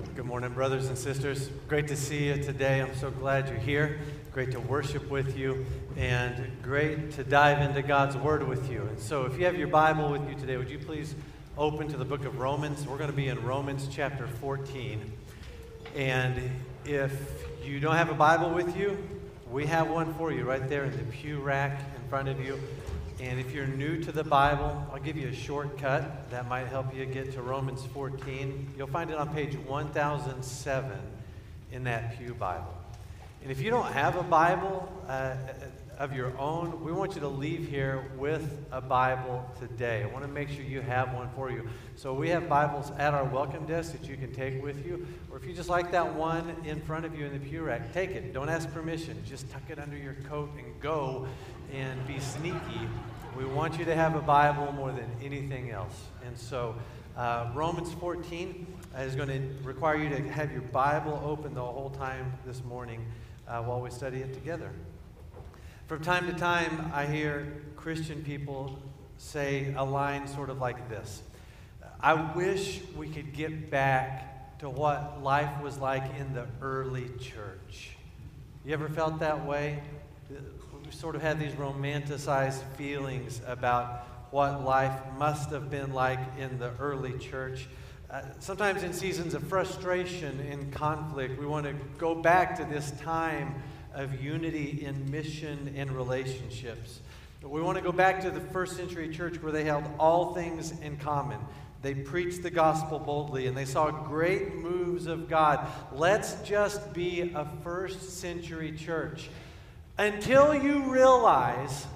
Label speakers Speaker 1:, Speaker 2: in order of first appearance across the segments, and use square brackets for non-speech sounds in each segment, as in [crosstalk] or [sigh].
Speaker 1: Good morning, brothers and sisters. Great to see you today. I'm so glad you're here. Great to worship with you, and great to dive into God's Word with you. And so, if you have your Bible with you today, would you please open to the book of Romans? We're going to be in Romans chapter 14. And if you don't have a Bible with you, we have one for you right there in the pew rack in front of you. And if you're new to the Bible, I'll give you a shortcut that might help you get to Romans 14. You'll find it on page 1007 in that Pew Bible. And if you don't have a Bible uh, of your own, we want you to leave here with a Bible today. I want to make sure you have one for you. So we have Bibles at our welcome desk that you can take with you. Or if you just like that one in front of you in the pew rack, take it. Don't ask permission. Just tuck it under your coat and go and be sneaky. We want you to have a Bible more than anything else. And so uh, Romans 14 is going to require you to have your Bible open the whole time this morning uh, while we study it together. From time to time, I hear Christian people say a line sort of like this I wish we could get back to what life was like in the early church. You ever felt that way? We sort of had these romanticized feelings about what life must have been like in the early church. Uh, sometimes in seasons of frustration and conflict, we want to go back to this time of unity in mission and relationships. We want to go back to the first century church where they held all things in common. They preached the gospel boldly and they saw great moves of God. Let's just be a first century church until you realize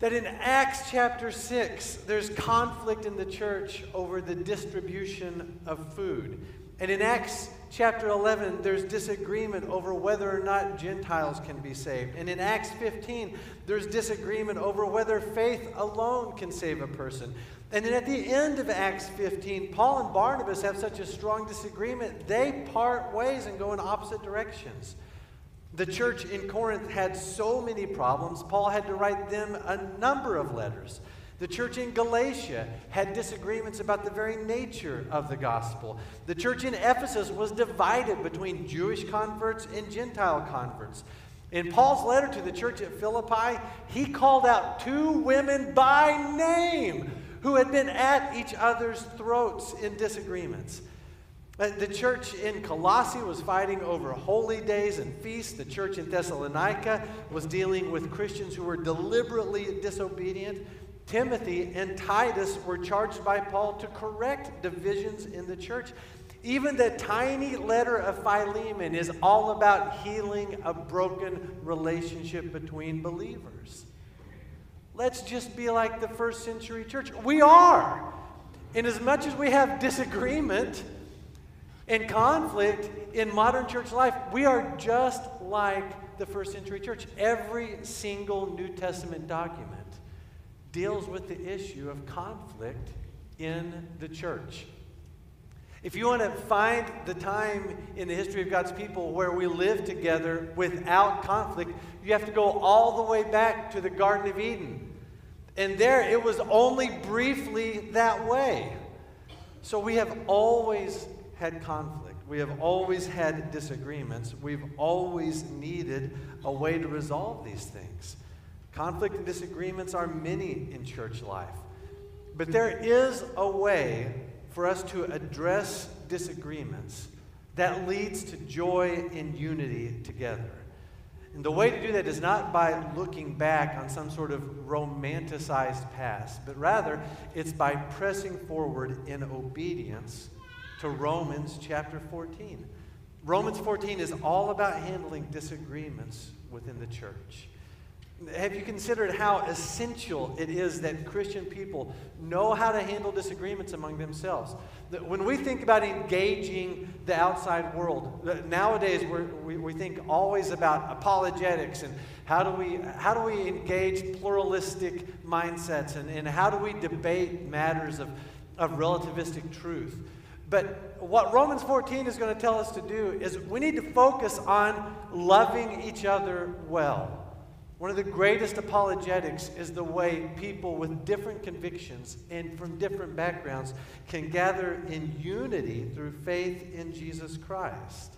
Speaker 1: that in Acts chapter 6, there's conflict in the church over the distribution of food. And in Acts chapter 11, there's disagreement over whether or not Gentiles can be saved. And in Acts 15, there's disagreement over whether faith alone can save a person. And then at the end of Acts 15, Paul and Barnabas have such a strong disagreement, they part ways and go in opposite directions. The church in Corinth had so many problems, Paul had to write them a number of letters. The church in Galatia had disagreements about the very nature of the gospel. The church in Ephesus was divided between Jewish converts and Gentile converts. In Paul's letter to the church at Philippi, he called out two women by name who had been at each other's throats in disagreements. Uh, the church in Colossae was fighting over holy days and feasts. The church in Thessalonica was dealing with Christians who were deliberately disobedient. Timothy and Titus were charged by Paul to correct divisions in the church. Even the tiny letter of Philemon is all about healing a broken relationship between believers. Let's just be like the first century church. We are. And as much as we have disagreement, in conflict in modern church life, we are just like the first century church. Every single New Testament document deals with the issue of conflict in the church. If you want to find the time in the history of God's people where we live together without conflict, you have to go all the way back to the Garden of Eden. And there it was only briefly that way. So we have always had conflict. We have always had disagreements. We've always needed a way to resolve these things. Conflict and disagreements are many in church life. But there is a way for us to address disagreements that leads to joy and unity together. And the way to do that is not by looking back on some sort of romanticized past, but rather it's by pressing forward in obedience to Romans chapter 14. Romans 14 is all about handling disagreements within the church. Have you considered how essential it is that Christian people know how to handle disagreements among themselves? When we think about engaging the outside world, nowadays we we, think always about apologetics and how do we, how do we engage pluralistic mindsets and, and how do we debate matters of, of relativistic truth. But what Romans 14 is going to tell us to do is we need to focus on loving each other well. One of the greatest apologetics is the way people with different convictions and from different backgrounds can gather in unity through faith in Jesus Christ.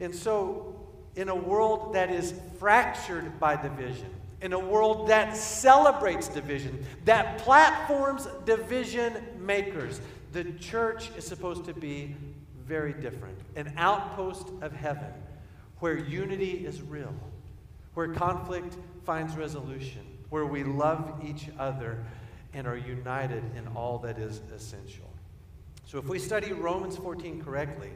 Speaker 1: And so, in a world that is fractured by division, in a world that celebrates division, that platforms division makers, the church is supposed to be very different an outpost of heaven where unity is real where conflict finds resolution, where we love each other and are united in all that is essential. So, if we study Romans 14 correctly,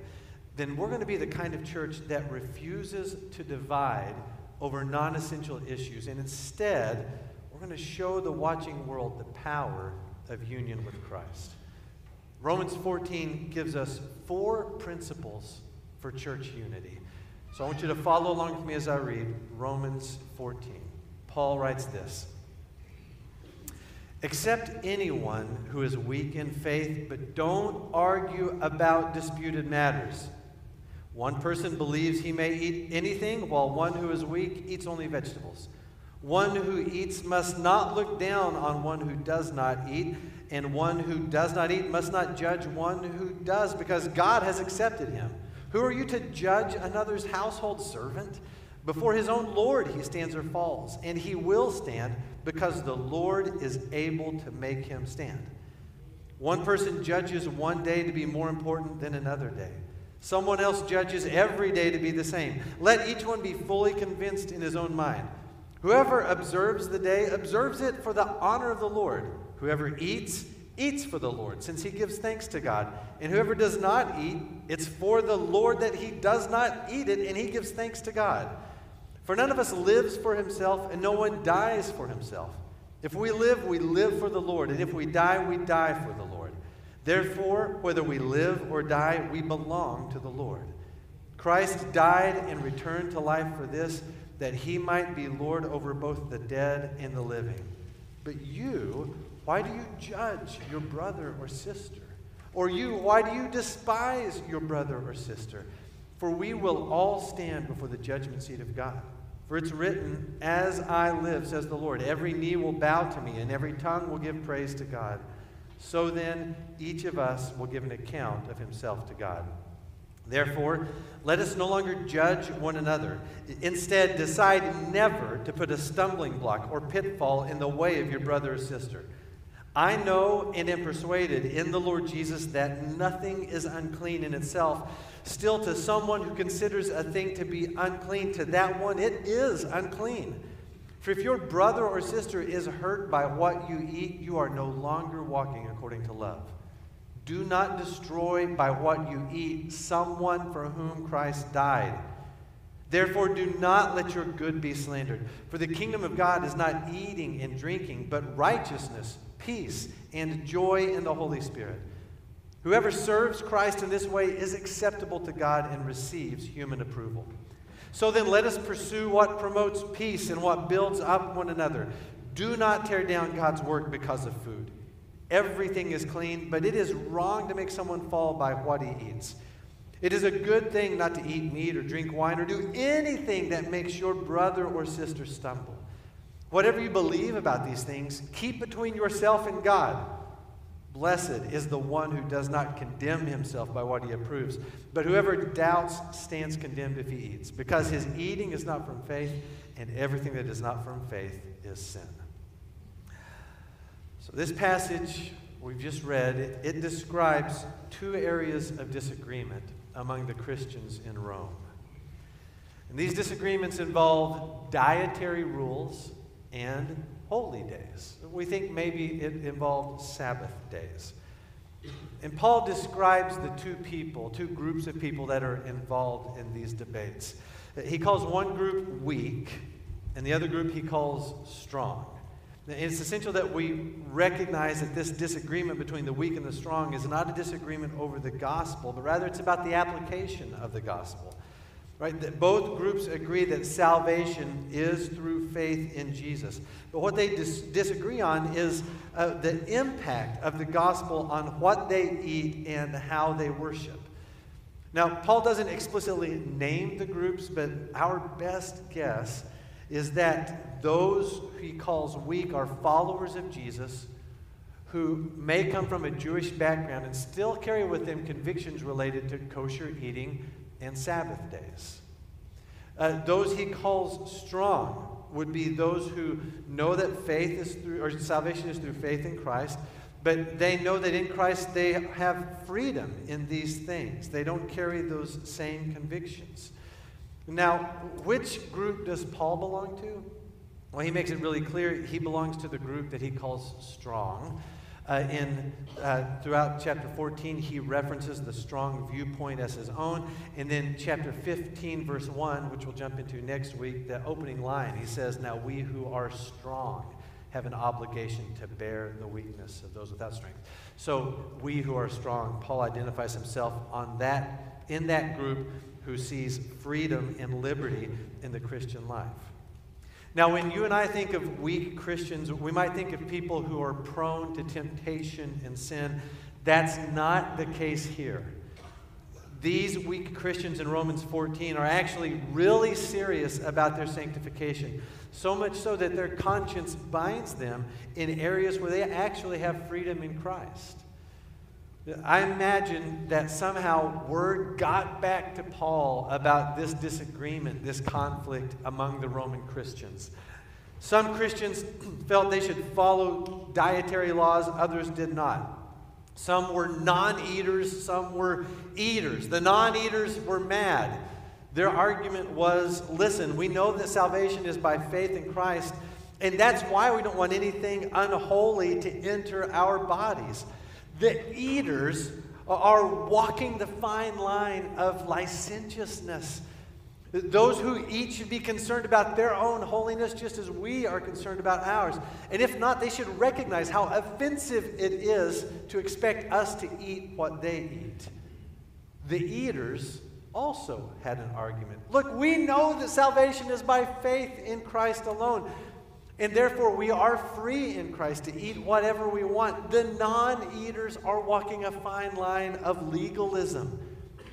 Speaker 1: then we're going to be the kind of church that refuses to divide over non essential issues. And instead, we're going to show the watching world the power of union with Christ. Romans 14 gives us four principles for church unity. So I want you to follow along with me as I read Romans 14. Paul writes this Accept anyone who is weak in faith, but don't argue about disputed matters. One person believes he may eat anything, while one who is weak eats only vegetables. One who eats must not look down on one who does not eat, and one who does not eat must not judge one who does, because God has accepted him. Who are you to judge another's household servant? Before his own Lord he stands or falls, and he will stand because the Lord is able to make him stand. One person judges one day to be more important than another day. Someone else judges every day to be the same. Let each one be fully convinced in his own mind. Whoever observes the day observes it for the honor of the Lord. Whoever eats, eats for the Lord, since he gives thanks to God. And whoever does not eat, it's for the Lord that he does not eat it, and he gives thanks to God. For none of us lives for himself, and no one dies for himself. If we live, we live for the Lord, and if we die, we die for the Lord. Therefore, whether we live or die, we belong to the Lord. Christ died and returned to life for this, that he might be Lord over both the dead and the living. But you why do you judge your brother or sister? Or you, why do you despise your brother or sister? For we will all stand before the judgment seat of God. For it's written, As I live, says the Lord, every knee will bow to me, and every tongue will give praise to God. So then, each of us will give an account of himself to God. Therefore, let us no longer judge one another. Instead, decide never to put a stumbling block or pitfall in the way of your brother or sister. I know and am persuaded in the Lord Jesus that nothing is unclean in itself. Still, to someone who considers a thing to be unclean, to that one it is unclean. For if your brother or sister is hurt by what you eat, you are no longer walking according to love. Do not destroy by what you eat someone for whom Christ died. Therefore, do not let your good be slandered. For the kingdom of God is not eating and drinking, but righteousness peace, and joy in the Holy Spirit. Whoever serves Christ in this way is acceptable to God and receives human approval. So then, let us pursue what promotes peace and what builds up one another. Do not tear down God's work because of food. Everything is clean, but it is wrong to make someone fall by what he eats. It is a good thing not to eat meat or drink wine or do anything that makes your brother or sister stumble. Whatever you believe about these things, keep between yourself and God. Blessed is the one who does not condemn himself by what he approves, but whoever doubts stands condemned if he eats, because his eating is not from faith, and everything that is not from faith is sin. So, this passage we've just read, it, it describes two areas of disagreement among the Christians in Rome. And these disagreements involve dietary rules and holy days. We think maybe it involved Sabbath days. And Paul describes the two people, two groups of people that are involved in these debates. He calls one group weak, and the other group he calls strong. It's essential that we recognize that this disagreement between the weak and the strong is not a disagreement over the gospel, but rather it's about the application of the gospel. Right? That both groups agree that salvation is through faith in Jesus. But what they dis- disagree on is uh, the impact of the gospel on what they eat and how they worship. Now, Paul doesn't explicitly name the groups, but our best guess is that those he calls weak are followers of Jesus who may come from a Jewish background and still carry with them convictions related to kosher eating and Sabbath days. Uh, those he calls strong would be those who know that faith is through, or salvation is through faith in Christ, but they know that in Christ they have freedom in these things. They don't carry those same convictions. Now, which group does Paul belong to? Well, he makes it really clear he belongs to the group that he calls strong. Uh, in uh, throughout chapter 14, he references the strong viewpoint as his own, and then chapter 15, verse 1, which we'll jump into next week, the opening line, he says, "Now we who are strong have an obligation to bear the weakness of those without strength." So we who are strong, Paul identifies himself on that in that group who sees freedom and liberty in the Christian life. Now, when you and I think of weak Christians, we might think of people who are prone to temptation and sin. That's not the case here. These weak Christians in Romans 14 are actually really serious about their sanctification. So much so that their conscience binds them in areas where they actually have freedom in Christ. I imagine that somehow word got back to Paul about this disagreement, this conflict among the Roman Christians. Some Christians [clears throat] felt they should follow dietary laws, others did not. Some were non eaters, some were eaters. The non eaters were mad. Their argument was listen, we know that salvation is by faith in Christ, and that's why we don't want anything unholy to enter our bodies. The eaters are walking the fine line of licentiousness. Those who eat should be concerned about their own holiness just as we are concerned about ours. And if not, they should recognize how offensive it is to expect us to eat what they eat. The eaters also had an argument. Look, we know that salvation is by faith in Christ alone. And therefore, we are free in Christ to eat whatever we want. The non eaters are walking a fine line of legalism.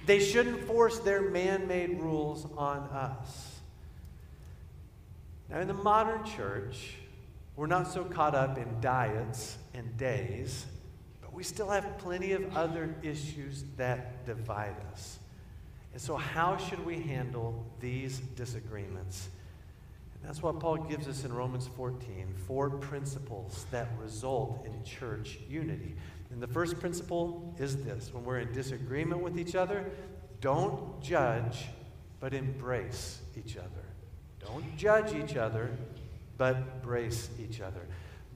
Speaker 1: They shouldn't force their man made rules on us. Now, in the modern church, we're not so caught up in diets and days, but we still have plenty of other issues that divide us. And so, how should we handle these disagreements? That's what Paul gives us in Romans 14 four principles that result in church unity. And the first principle is this when we're in disagreement with each other, don't judge, but embrace each other. Don't judge each other, but embrace each other.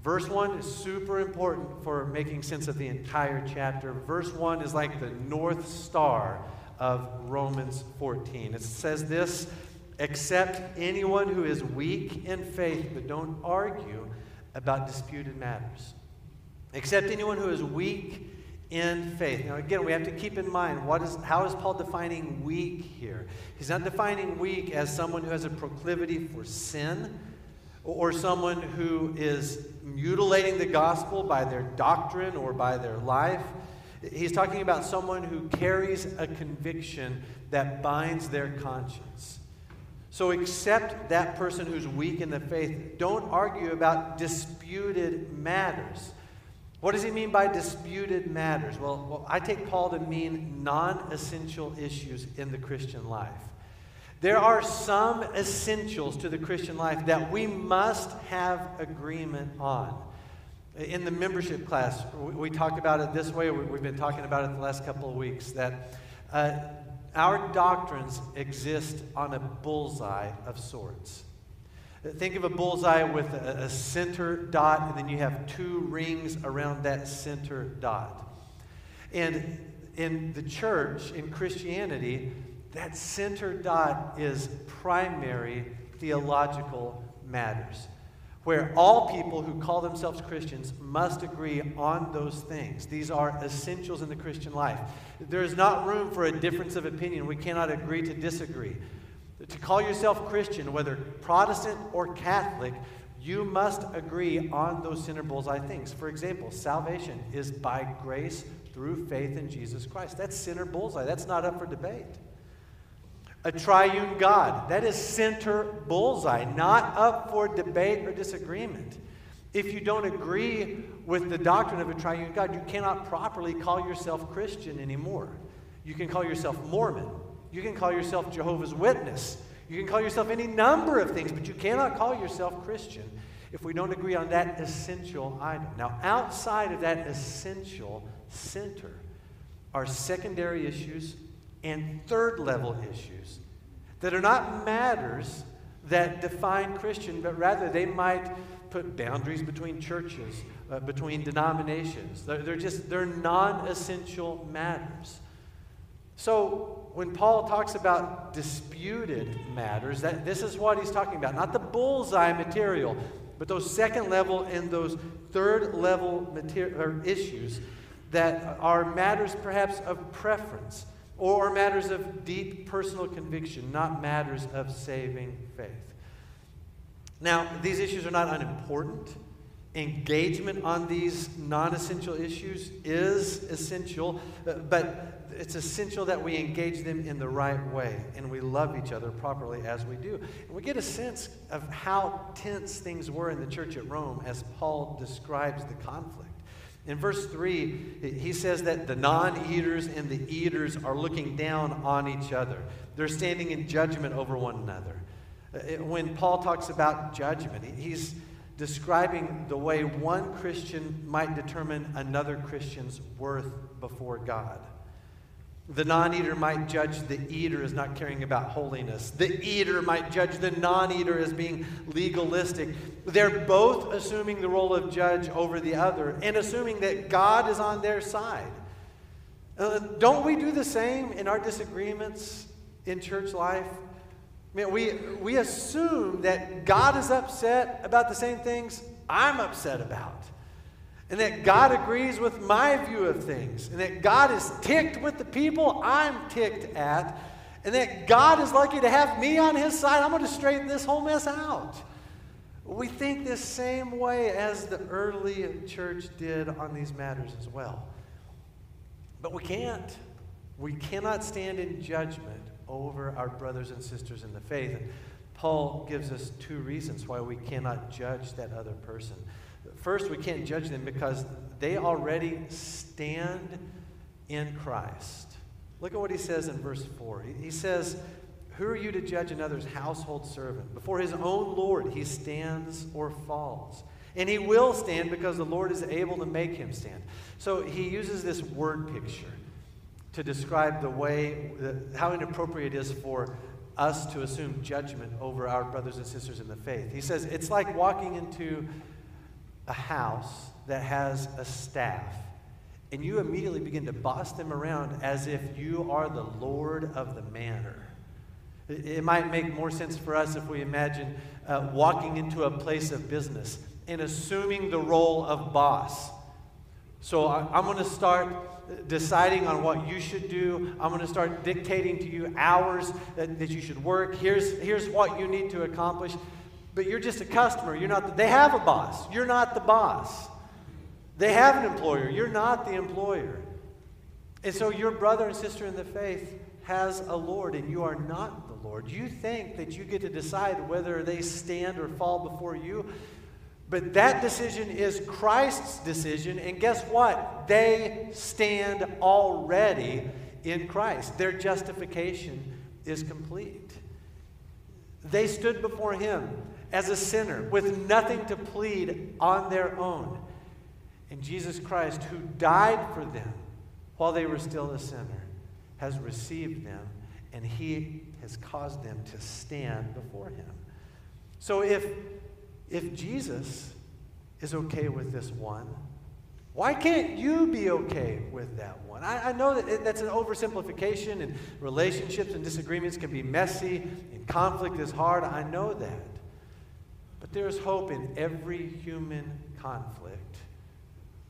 Speaker 1: Verse 1 is super important for making sense of the entire chapter. Verse 1 is like the north star of Romans 14. It says this Accept anyone who is weak in faith, but don't argue about disputed matters. Accept anyone who is weak in faith. Now, again, we have to keep in mind what is, how is Paul defining weak here? He's not defining weak as someone who has a proclivity for sin or someone who is mutilating the gospel by their doctrine or by their life. He's talking about someone who carries a conviction that binds their conscience. So accept that person who's weak in the faith. Don't argue about disputed matters. What does he mean by disputed matters? Well, well I take Paul to mean non essential issues in the Christian life. There are some essentials to the Christian life that we must have agreement on. In the membership class, we talked about it this way. We've been talking about it the last couple of weeks that uh, our doctrines exist on a bullseye of sorts. Think of a bullseye with a, a, center dot, and then you have two rings around that center dot. And in the church, in Christianity, that center dot is primary theological matters where all people who call themselves Christians must agree on those things. These are essentials in the Christian life. There is not room for a difference of opinion. We cannot agree to disagree. To call yourself Christian, whether Protestant or Catholic, you must agree on those center bullseye things. For example, salvation is by grace through faith in Jesus Christ. That's center bullseye. That's not up for debate. A triune God. That is center bullseye, not up for debate or disagreement. If you don't agree with the doctrine of a triune God, you cannot properly call yourself Christian anymore. You can call yourself Mormon. You can call yourself Jehovah's Witness. You can call yourself any number of things, but you cannot call yourself Christian if we don't agree on that essential item. Now, outside of that essential center are secondary issues and third level issues that are not matters that define Christian, but rather they might put boundaries between churches, uh, between denominations. They're, they're just, they're non essential matters. So when Paul talks about disputed matters, that, this is what he's talking about. Not the bullseye material, but those second level and those third level issues that are matters perhaps of preference or matters of deep personal conviction, not matters of saving faith. Now, these issues are not unimportant. Engagement on these non essential issues is essential, uh, but it's essential that we engage them in the right way and we love each other properly as we do. And we get a sense of how tense things were in the church at Rome as Paul describes the conflict. In verse 3, he says that the non eaters and the eaters are looking down on each other. They're standing in judgment over one another. Uh, when Paul talks about judgment, he's describing the way one Christian might determine another Christian's worth before God. The non eater might judge the eater as not caring about holiness. The eater might judge the non eater as being legalistic. They're both assuming the role of judge over the other and assuming that God is on their side. Uh, don't we do the same in our disagreements in church life? I mean, we, we assume that God is upset about the same things I'm upset about and that God agrees with my view of things, and that God is ticked with the people I'm ticked at, and that God is lucky to have me on his side. I'm going to straighten this whole mess out. We think this same way as the early church did on these matters as well. But we can't. We cannot stand in judgment over our brothers and sisters in the faith. And Paul gives us two reasons why we cannot judge that other person. First, we can't judge them because they already stand in Christ. Look at what he says in verse 4. He says, Who are you to judge another's household servant? Before his own Lord, he stands or falls. And he will stand because the Lord is able to make him stand. So he uses this word picture to describe the way, how inappropriate it is for us to assume judgment over our brothers and sisters in the faith. He says it's like walking into a house that has a staff, and you immediately begin to boss them around as if you are the Lord of the manor. It, might make more sense for us if we imagine uh, walking into a place of business and assuming the role of boss. So I, I'm going to start deciding on what you should do. I'm going to start dictating to you hours that, that you should work. Here's, here's what you need to accomplish. But you're just a customer. You're not the, they have a boss. You're not the boss. They have an employer. You're not the employer. And so your brother and sister in the faith has a Lord, and you are not the Lord. You think that you get to decide whether they stand or fall before you. But that decision is Christ's decision. And guess what? They stand already in Christ. Their justification is complete. They stood before Him as a sinner with nothing to plead on their own. And Jesus Christ, who died for them while they were still a sinner, has received them and he has caused them to stand before him. So if, if Jesus is okay with this one, why can't you be okay with that one? I, I know that it, that's an oversimplification, and relationships and disagreements can be messy, and conflict is hard. I know that. But there's hope in every human conflict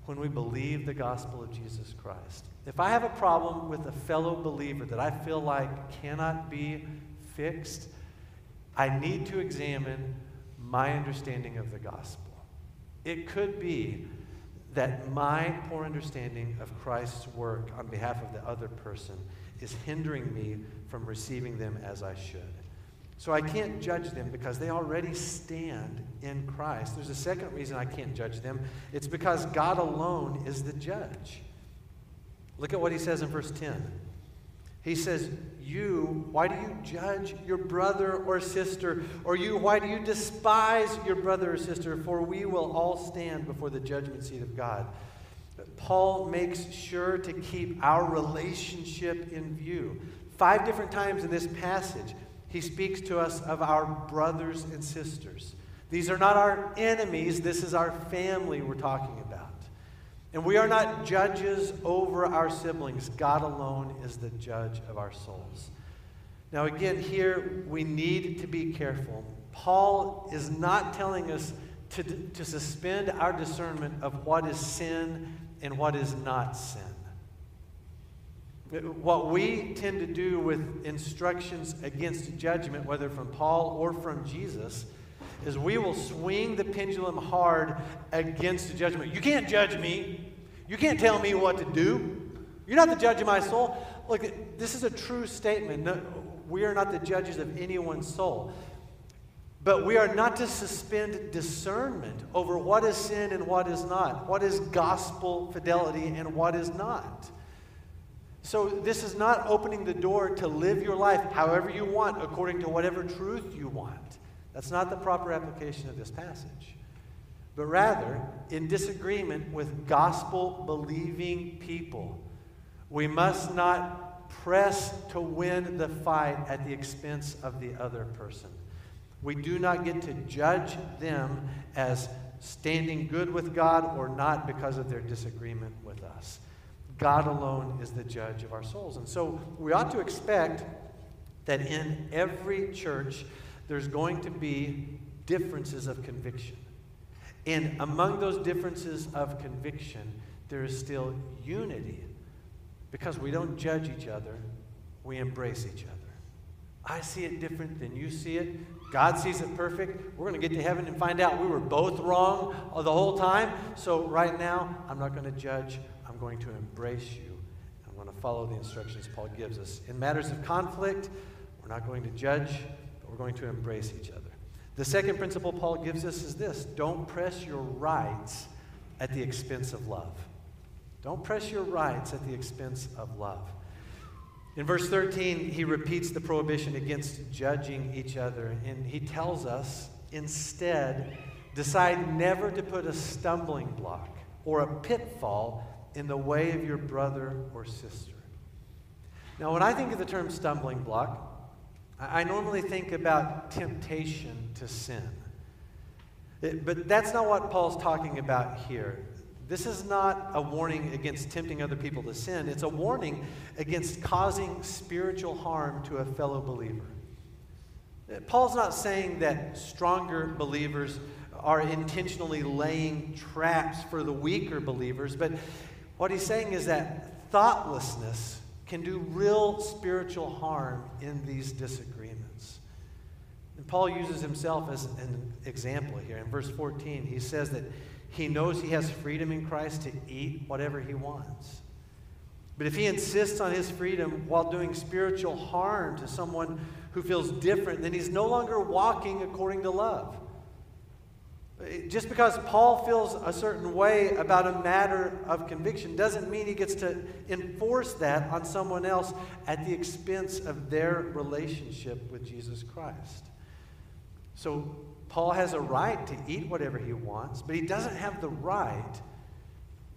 Speaker 1: when we believe the gospel of Jesus Christ. If I have a problem with a fellow believer that I feel like cannot be fixed, I need to examine my understanding of the gospel. It could be that my poor understanding of Christ's work on behalf of the other person is hindering me from receiving them as I should. So I can't judge them because they already stand in Christ. There's a second reason I can't judge them it's because God alone is the judge. Look at what he says in verse 10. He says, You, why do you judge your brother or sister? Or you, why do you despise your brother or sister? For we will all stand before the judgment seat of God. Paul makes sure to keep our relationship in view. Five different times in this passage, he speaks to us of our brothers and sisters. These are not our enemies, this is our family we're talking about. And we are not judges over our siblings. God alone is the judge of our souls. Now, again, here we need to be careful. Paul is not telling us to, to suspend our discernment of what is sin and what is not sin. What we tend to do with instructions against judgment, whether from Paul or from Jesus, is we will swing the pendulum hard against judgment. You can't judge me. You can't tell me what to do. You're not the judge of my soul. Look, this is a true statement. No, we are not the judges of anyone's soul. But we are not to suspend discernment over what is sin and what is not, what is gospel fidelity and what is not. So, this is not opening the door to live your life however you want, according to whatever truth you want. That's not the proper application of this passage. But rather, in disagreement with gospel believing people, we must not press to win the fight at the expense of the other person. We do not get to judge them as standing good with God or not because of their disagreement with us. God alone is the judge of our souls. And so we ought to expect that in every church there's going to be differences of conviction. And among those differences of conviction, there is still unity because we don't judge each other, we embrace each other. I see it different than you see it. God sees it perfect. We're going to get to heaven and find out we were both wrong the whole time. So, right now, I'm not going to judge. Going to embrace you. I'm going to follow the instructions Paul gives us. In matters of conflict, we're not going to judge, but we're going to embrace each other. The second principle Paul gives us is this don't press your rights at the expense of love. Don't press your rights at the expense of love. In verse 13, he repeats the prohibition against judging each other, and he tells us instead, decide never to put a stumbling block or a pitfall in the way of your brother or sister. Now, when I think of the term stumbling block, I normally think about temptation to sin. It, but that's not what Paul's talking about here. This is not a warning against tempting other people to sin, it's a warning against causing spiritual harm to a fellow believer. Uh, Paul's not saying that stronger believers are intentionally laying traps for the weaker believers, but what he's saying is that thoughtlessness can do real spiritual harm in these disagreements. And Paul uses himself as an example here. In verse 14, he says that he knows he has freedom in Christ to eat whatever he wants. But if he insists on his freedom while doing spiritual harm to someone who feels different, then he's no longer walking according to love. Just because Paul feels a certain way about a matter of conviction doesn't mean he gets to enforce that on someone else at the expense of their relationship with Jesus Christ. So Paul has a right to eat whatever he wants, but he doesn't have the right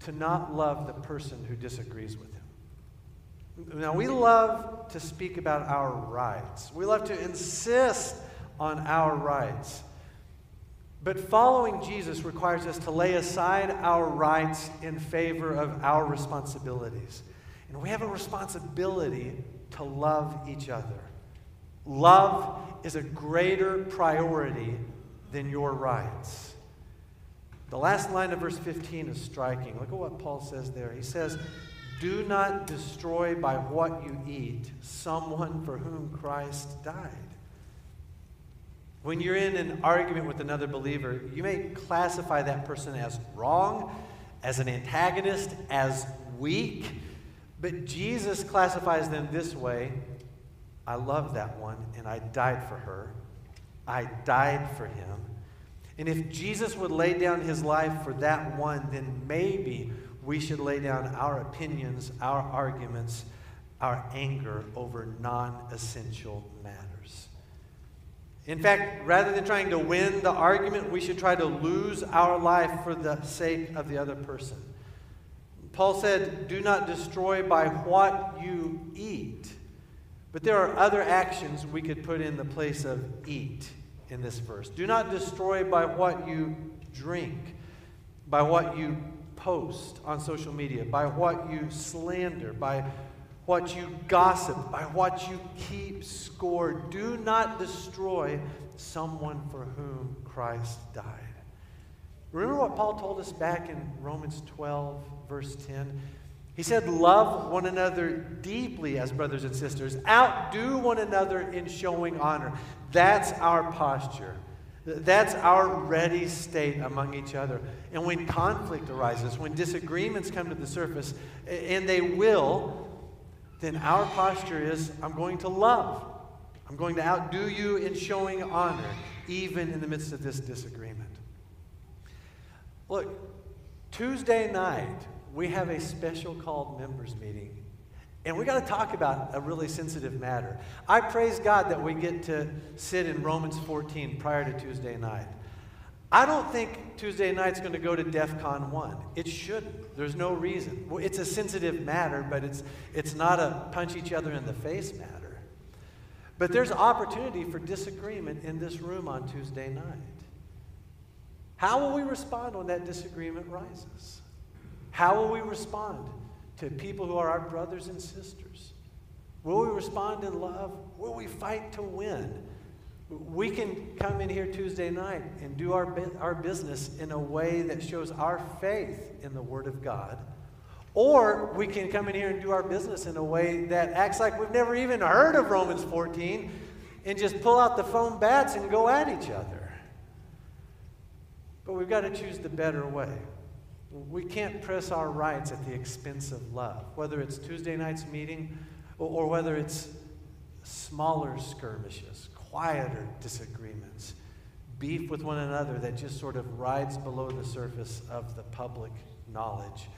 Speaker 1: to not love the person who disagrees with him. Now, we love to speak about our rights, we love to insist on our rights. But following Jesus requires us to lay aside our rights in favor of our responsibilities. And we have a responsibility to love each other. Love is a greater priority than your rights. The last line of verse 15 is striking. Look at what Paul says there. He says, Do not destroy by what you eat someone for whom Christ died. When you're in an argument with another believer, you may classify that person as wrong, as an antagonist, as weak. But Jesus classifies them this way I love that one, and I died for her. I died for him. And if Jesus would lay down his life for that one, then maybe we should lay down our opinions, our arguments, our anger over non essential matters. In fact, rather than trying to win the argument, we should try to lose our life for the sake of the other person. Paul said, Do not destroy by what you eat. But there are other actions we could put in the place of eat in this verse. Do not destroy by what you drink, by what you post on social media, by what you slander, by what you gossip, by what you keep score. Do not destroy someone for whom Christ died. Remember what Paul told us back in Romans 12, verse 10? He said, Love one another deeply as brothers and sisters. Outdo one another in showing honor. That's our posture. That's our ready state among each other. And when conflict arises, when disagreements come to the surface, and they will, then our posture is I'm going to love. I'm going to outdo you in showing honor, even in the midst of this disagreement. Look, Tuesday night, we have a special called members meeting. And we got to talk about a really sensitive matter. I praise God that we get to sit in Romans 14 prior to Tuesday night. I don't think Tuesday night's going to go to DEF CON 1. It shouldn't. There's no reason. It's a sensitive matter, but it's, it's not a punch each other in the face matter. But there's opportunity for disagreement in this room on Tuesday night. How will we respond when that disagreement rises? How will we respond to people who are our brothers and sisters? Will we respond in love? Will we fight to win? We can come in here Tuesday night and do our, our business in a way that shows our faith in the Word of God. Or we can come in here and do our business in a way that acts like we've never even heard of Romans 14 and just pull out the foam bats and go at each other. But we've got to choose the better way. We can't press our rights at the expense of love, whether it's Tuesday night's meeting or, or whether it's smaller skirmishes, quieter disagreements, beef with one another that just sort of rides below the surface of the public knowledge.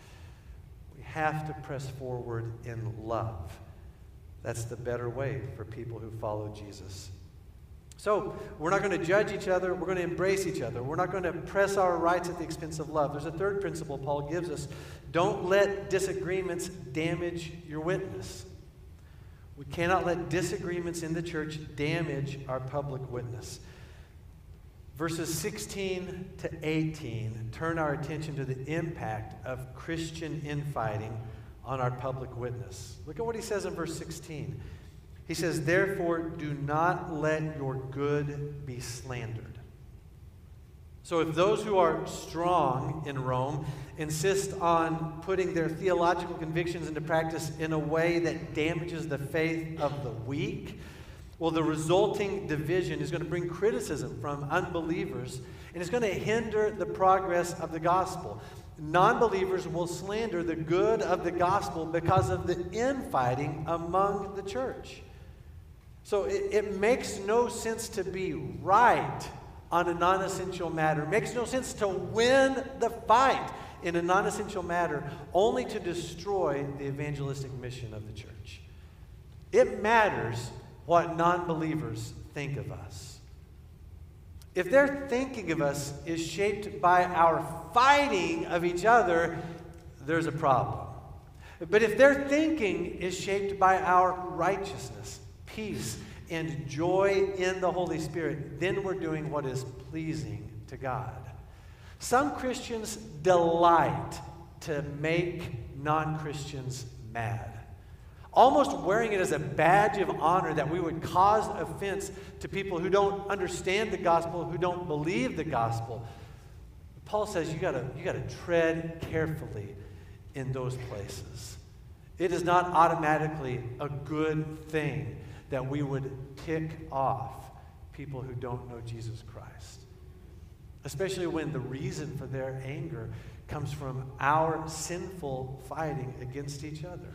Speaker 1: We have to press forward in love. That's the better way for people who follow Jesus. So, we're not going to judge each other. We're going to embrace each other. We're not going to press our rights at the expense of love. There's a third principle Paul gives us don't let disagreements damage your witness. We cannot let disagreements in the church damage our public witness. Verses 16 to 18 turn our attention to the impact of Christian infighting on our public witness. Look at what he says in verse 16. He says, Therefore, do not let your good be slandered. So, if those who are strong in Rome insist on putting their theological convictions into practice in a way that damages the faith of the weak, well, the resulting division is going to bring criticism from unbelievers and it's going to hinder the progress of the gospel. Non believers will slander the good of the gospel because of the infighting among the church. So it, it makes no sense to be right on a non essential matter. It makes no sense to win the fight in a non essential matter only to destroy the evangelistic mission of the church. It matters what non believers think of us. If their thinking of us is shaped by our fighting of each other, there's a problem. But if their thinking is shaped by our righteousness, peace, and joy in the Holy Spirit, then we're doing what is pleasing to God. Some Christians delight to make non Christians mad, almost wearing it as a badge of honor that we would cause offense to people who don't understand the gospel, who don't believe the gospel. Paul says you gotta, you gotta tread carefully in those places. It is not automatically a good thing that we would tick off people who don't know Jesus Christ. Especially when the reason for their anger comes from our sinful fighting against each other.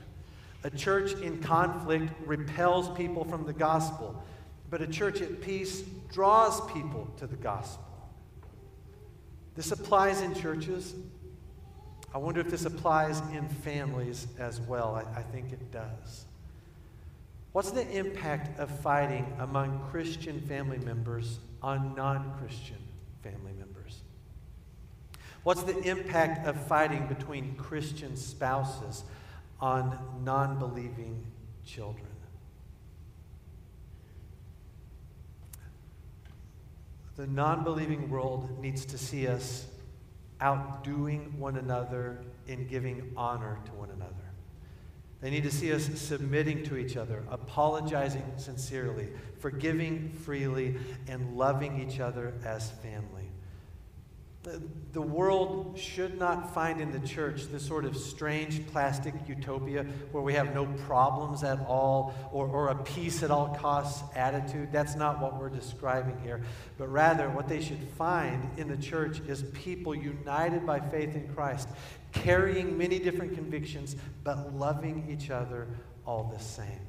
Speaker 1: A church in conflict repels people from the gospel, but a church at peace draws people to the gospel. This applies in churches. I wonder if this applies in families as well. I, I think it does. What's the impact of fighting among Christian family members on non Christian family members? What's the impact of fighting between Christian spouses on non believing children? The non believing world needs to see us outdoing one another in giving honor to one another. They need to see us submitting to each other, apologizing sincerely, forgiving freely, and loving each other as family. The world should not find in the church this sort of strange plastic utopia where we have no problems at all or, or a peace at all costs attitude. That's not what we're describing here. But rather, what they should find in the church is people united by faith in Christ, carrying many different convictions, but loving each other all the same.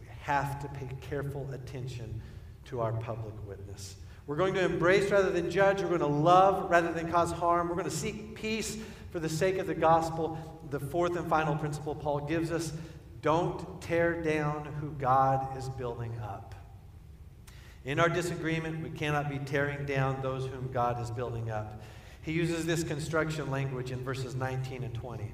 Speaker 1: We have to pay careful attention to our public witness. We're going to embrace rather than judge. We're going to love rather than cause harm. We're going to seek peace for the sake of the gospel. The fourth and final principle Paul gives us don't tear down who God is building up. In our disagreement, we cannot be tearing down those whom God is building up. He uses this construction language in verses 19 and 20.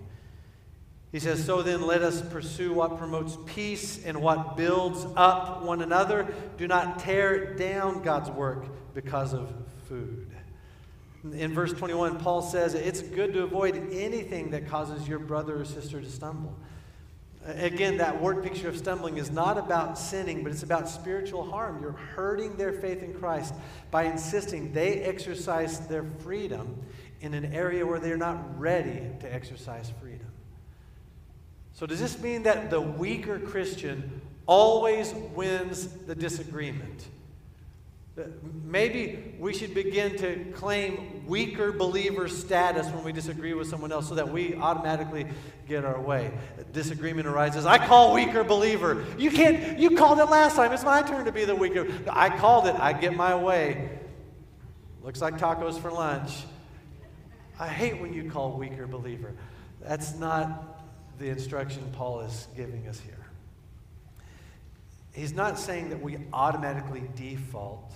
Speaker 1: He says, So then let us pursue what promotes peace and what builds up one another. Do not tear down God's work because of food. In verse 21, Paul says, It's good to avoid anything that causes your brother or sister to stumble. Again, that word picture of stumbling is not about sinning, but it's about spiritual harm. You're hurting their faith in Christ by insisting they exercise their freedom in an area where they're not ready to exercise freedom. So, does this mean that the weaker Christian always wins the disagreement? Maybe we should begin to claim weaker believer status when we disagree with someone else so that we automatically get our way. Disagreement arises. I call weaker believer. You can't, you called it last time. It's my turn to be the weaker. I called it. I get my way. Looks like tacos for lunch. I hate when you call weaker believer. That's not the instruction Paul is giving us here. He's not saying that we automatically default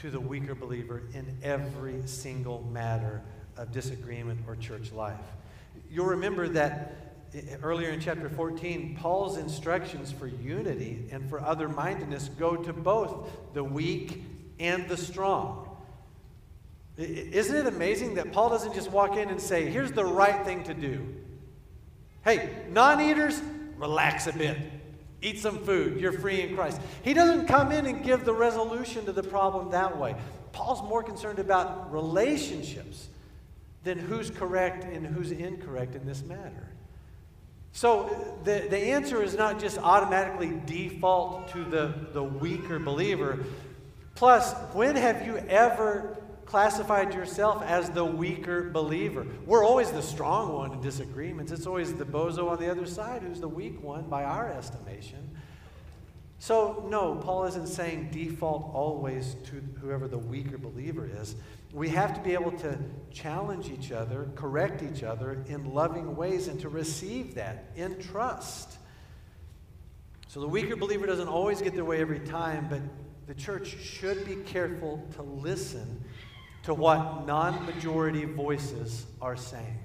Speaker 1: to the weaker believer in every single matter of disagreement or church life. You'll remember that eh, eh, earlier in chapter 14, Paul's instructions for unity and for other mindedness go to both the weak and the strong. Isn't it amazing that Paul doesn't just walk in and say, here's the right thing to do? Hey, non eaters, relax a bit. Eat some food. You're free in Christ. He doesn't come in and give the resolution to the problem that way. Paul's more concerned about relationships than who's correct and who's incorrect in this matter. So the, the answer is not just automatically default to the, the weaker believer. Plus, when have you ever classified yourself as the weaker believer. We're always the strong one in disagreements. It's always the bozo on the other side who's the weak one by our estimation. So, no, Paul isn't saying default always to whoever the weaker believer is. We have to be able to challenge each other, correct each other in loving ways, and to receive that in trust. So, the weaker believer doesn't always get their way every time, but the church should be careful to listen to what non majority voices are saying.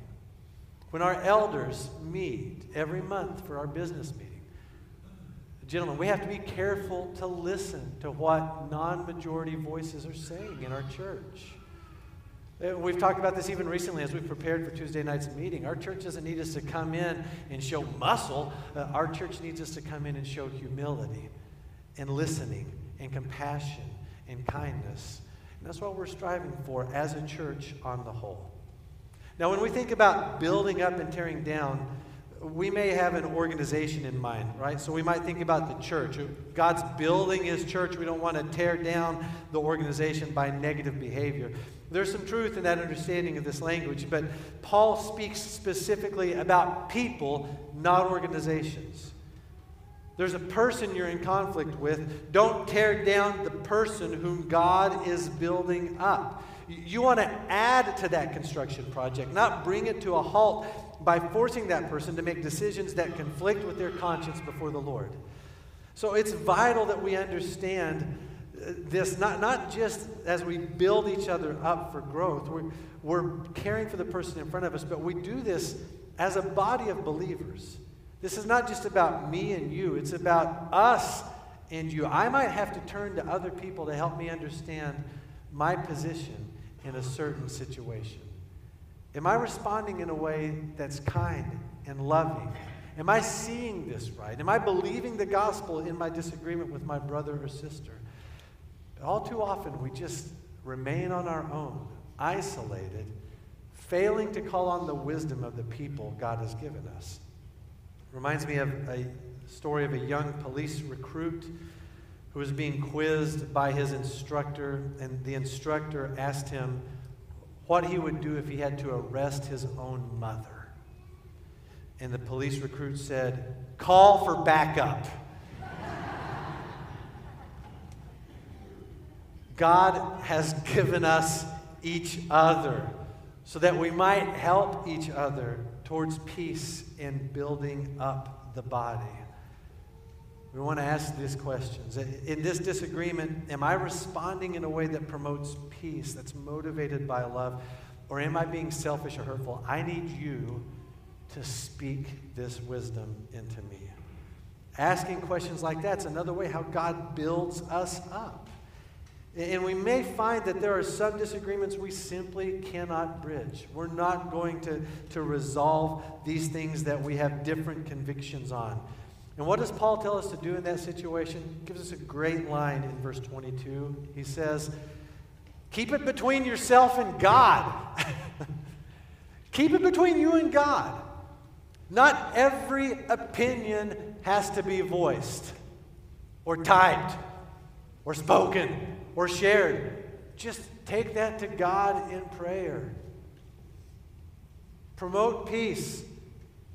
Speaker 1: When our elders meet every month for our business meeting, gentlemen, we have to be careful to listen to what non majority voices are saying in our church. Uh, we've talked about this even recently as we've prepared for Tuesday night's meeting. Our church doesn't need us to come in and show muscle. Uh, our church needs us to come in and show humility and listening and compassion and kindness that's what we're striving for as a church on the whole. Now, when we think about building up and tearing down, we may have an organization in mind, right? So we might think about the church. God's building his church. We don't want to tear down the organization by negative behavior. There's some truth in that understanding of this language, but Paul speaks specifically about people, not organizations. There's a person you're in conflict with. Don't tear down the person whom God is building up. You want to add to that construction project, not bring it to a halt by forcing that person to make decisions that conflict with their conscience before the Lord. So it's vital that we understand uh, this, not, not just as we build each other up for growth, we're, we're caring for the person in front of us, but we do this as a body of believers. This is not just about me and you, it's about us and you. I might have to turn to other people to help me understand my position in a certain situation. Am I responding in a way that's kind and loving? Am I seeing this right? Am I believing the gospel in my disagreement with my brother or sister? All too often, we just remain on our own, isolated, failing to call on the wisdom of the people God has given us. Reminds me of a story of a young police recruit who was being quizzed by his instructor, and the instructor asked him what he would do if he had to arrest his own mother. And the police recruit said, Call for backup. God has given us each other so that we might help each other towards peace and building up the body. We want to ask these questions. In this disagreement, am I responding in a way that promotes peace, that's motivated by love, or am I being selfish or hurtful? I need you to speak this wisdom into me. Asking questions like that's another way how God builds us up. And we may find that there are some disagreements we simply cannot bridge. We're not going to, to resolve these things that we have different convictions on. And what does Paul tell us to do in that situation? He gives us a great line in verse 22. He says, Keep it between yourself and God. [laughs] Keep it between you and God. Not every opinion has to be voiced or typed or spoken or shared. Just take that to God in prayer. Promote peace.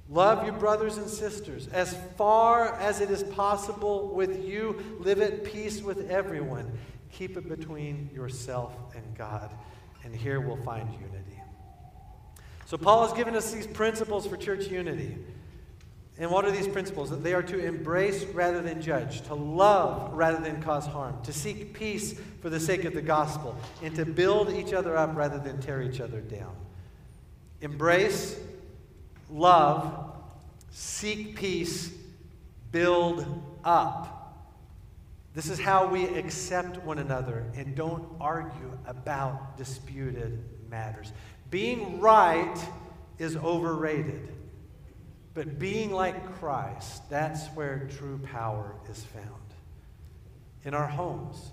Speaker 1: Love your brothers and sisters. As far as it is possible with you, live at peace with everyone. Keep it between yourself and God. And here we'll find unity. So, Paul has given us these principles for church unity. And what are these principles? That they are to embrace rather than judge, to love rather than cause harm, to seek peace for the sake of the gospel, and to build each other up rather than tear each other down. Embrace, love, seek peace, build up. This is how we accept one another and don't argue about disputed matters. Being right is overrated. But being like Christ, that's where true power is found. In our homes,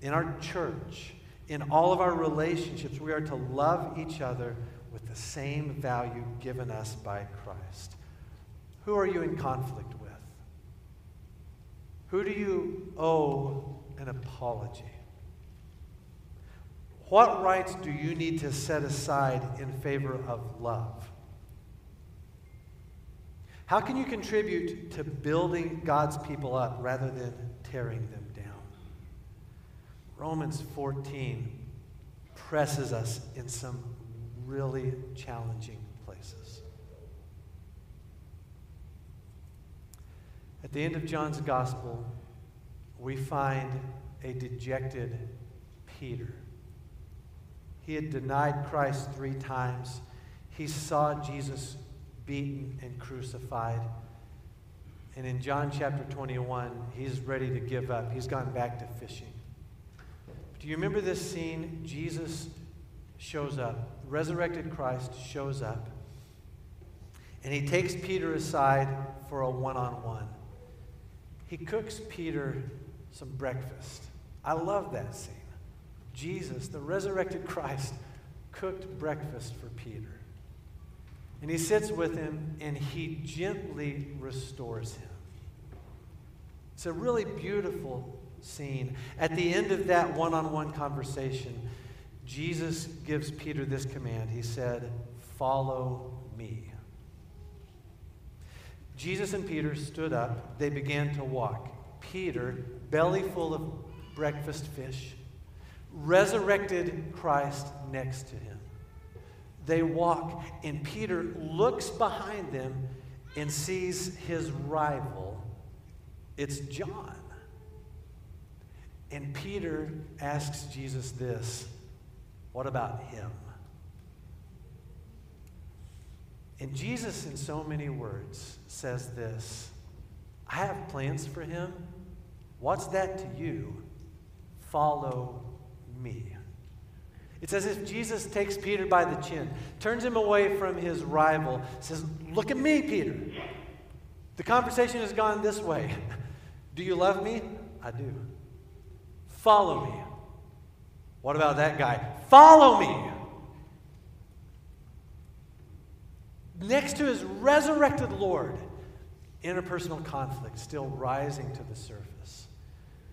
Speaker 1: in our church, in all of our relationships, we are to love each other with the same value given us by Christ. Who are you in conflict with? Who do you owe an apology? What rights do you need to set aside in favor of love? How can you contribute to building God's people up rather than tearing them down? Romans 14 presses us in some really challenging places. At the end of John's gospel, we find a dejected Peter. He had denied Christ three times. He saw Jesus beaten, and crucified. And in John chapter 21, he's ready to give up. He's gone back to fishing. Do you remember this scene? Jesus shows up, resurrected Christ shows up, and he takes Peter aside for a one on one. He cooks Peter some breakfast. I love that scene. Jesus, the resurrected Christ, cooked breakfast for Peter. And he sits with him and he gently restores him. It's a really beautiful scene. At the end of that one on one conversation, Jesus gives Peter this command. He said, Follow me. Jesus and Peter stood up. They began to walk. Peter, belly full of breakfast fish, resurrected Christ next to him. They walk, and Peter looks behind them and sees his rival. It's John. And Peter asks Jesus this What about him? And Jesus, in so many words, says this I have plans for him. What's that to you? Follow me. It's as if Jesus takes Peter by the chin, turns him away from his rival, says, Look at me, Peter. The conversation has gone this way. [laughs] Do you love me? I do. Follow me. What about that guy? Follow me. Next to his resurrected Lord, interpersonal conflict still rising to the surface.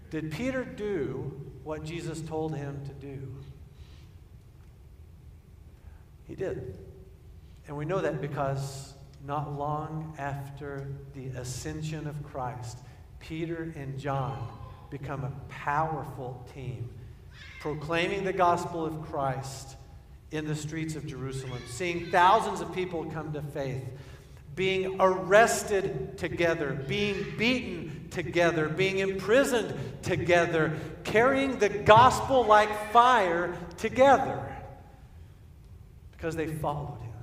Speaker 1: Did Peter do what Jesus told him to do? He did. And we know that because not long after the ascension of Christ, Peter and John become a powerful team, proclaiming the gospel of Christ in the streets of Jerusalem, seeing thousands of people come to faith, being arrested together, being beaten together, being imprisoned together, carrying the gospel like fire together because they followed him.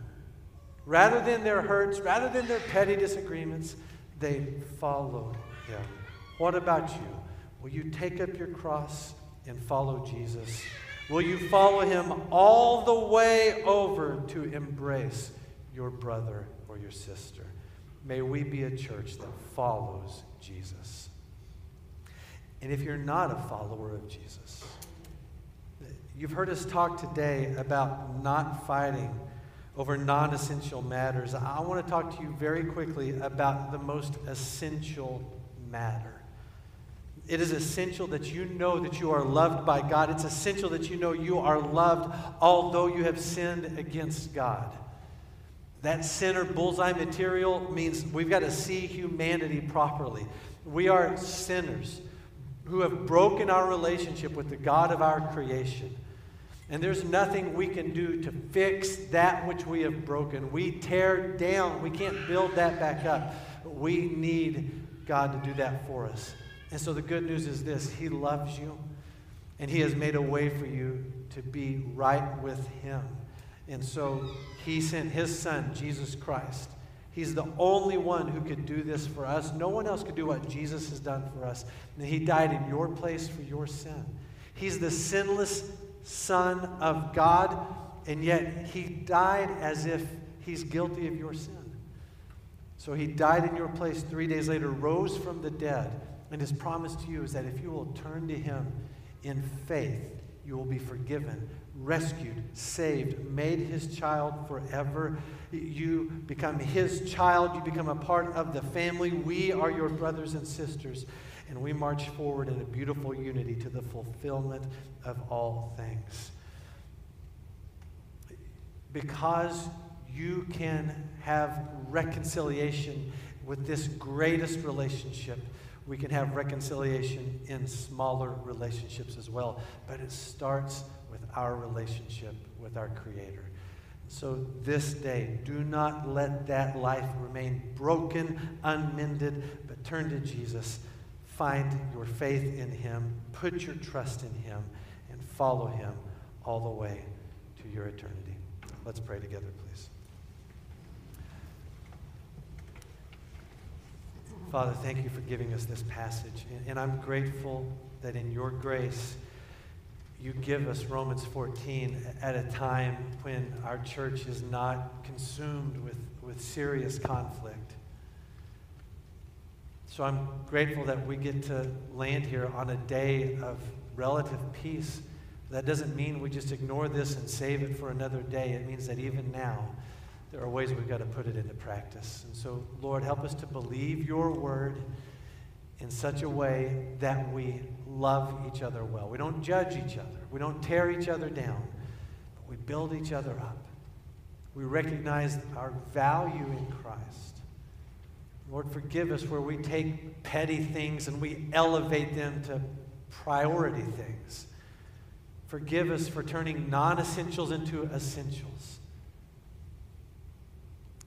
Speaker 1: Rather than their hurts, rather than their petty disagreements, they followed him. What about you? Will you take up your cross and follow Jesus? Will you follow him all the way over to embrace your brother or your sister? May we be a church that follows Jesus. And if you're not a follower of Jesus, you've heard us talk today about not fighting over non essential matters. I want to talk to you very quickly about the most essential matter. It is essential that you know that you are loved by God. It's essential that you know you are loved although you have sinned against God. That sinner bullseye material means we've got to see humanity properly. We are sinners who have broken our relationship with the God of our creation. And there's nothing we can do to fix that which we have broken. We tear down, we can't build that back up. We need God to do that for us. And so the good news is this He loves you, and He has made a way for you to be right with Him. And so He sent His Son, Jesus Christ. He's the only one who could do this for us. No one else could do what Jesus has done for us. And He died in your place for your sin. He's the sinless Son of God, and yet He died as if He's guilty of your sin. So He died in your place three days later, rose from the dead and his promise to you is that if you will turn to him in faith, you will be forgiven, rescued, saved, made his child forever. You become his child. You become a part of the family. We are your brothers and sisters. And we march forward in a beautiful unity to the fulfillment of all things. Because you can have reconciliation with this greatest relationship we can have reconciliation in smaller relationships as well, but it starts with our relationship with our Creator. So this day, do not let that life remain broken, unmended, but turn to Jesus. Find your faith in Him, put your trust in Him, and follow Him all the way to your eternity. Let's pray together, please. Father, thank you for giving us this passage. And I'm grateful that in your grace, you give us Romans 14 at a time when our church is not consumed with, with serious conflict. So I'm grateful that we get to land here on a day of relative peace. That doesn't mean we just ignore this and save it for another day. It means that even now, there are ways we've got to put it into practice. And so, Lord, help us to believe your word in such a way that we love each other well. We don't judge each other, we don't tear each other down, but We build each other up. We recognize our value in Christ. Lord, forgive us where we take petty things and we elevate them to priority things. Forgive us for turning non essentials into essentials.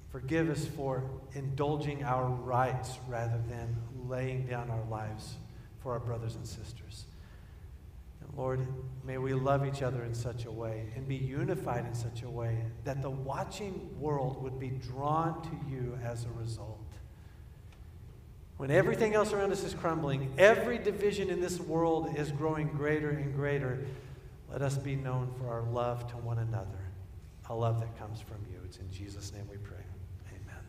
Speaker 1: Forgive us for indulging our rights rather than laying down our lives for our brothers and sisters. And Lord, may we love each other in such a way and be unified in such a way that the watching world would be drawn to you as a result. When everything else around us is crumbling, every division in this world is growing greater and greater, let us be known for our love to one another, a love that comes from you. It's in Jesus' name we pray. Amen.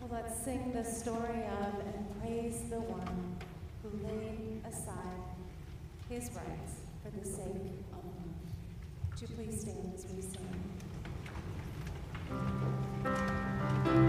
Speaker 2: Well, let's sing the story of and praise the one who laid aside his rights for the sake of one. Would you please stand as we sing? thank you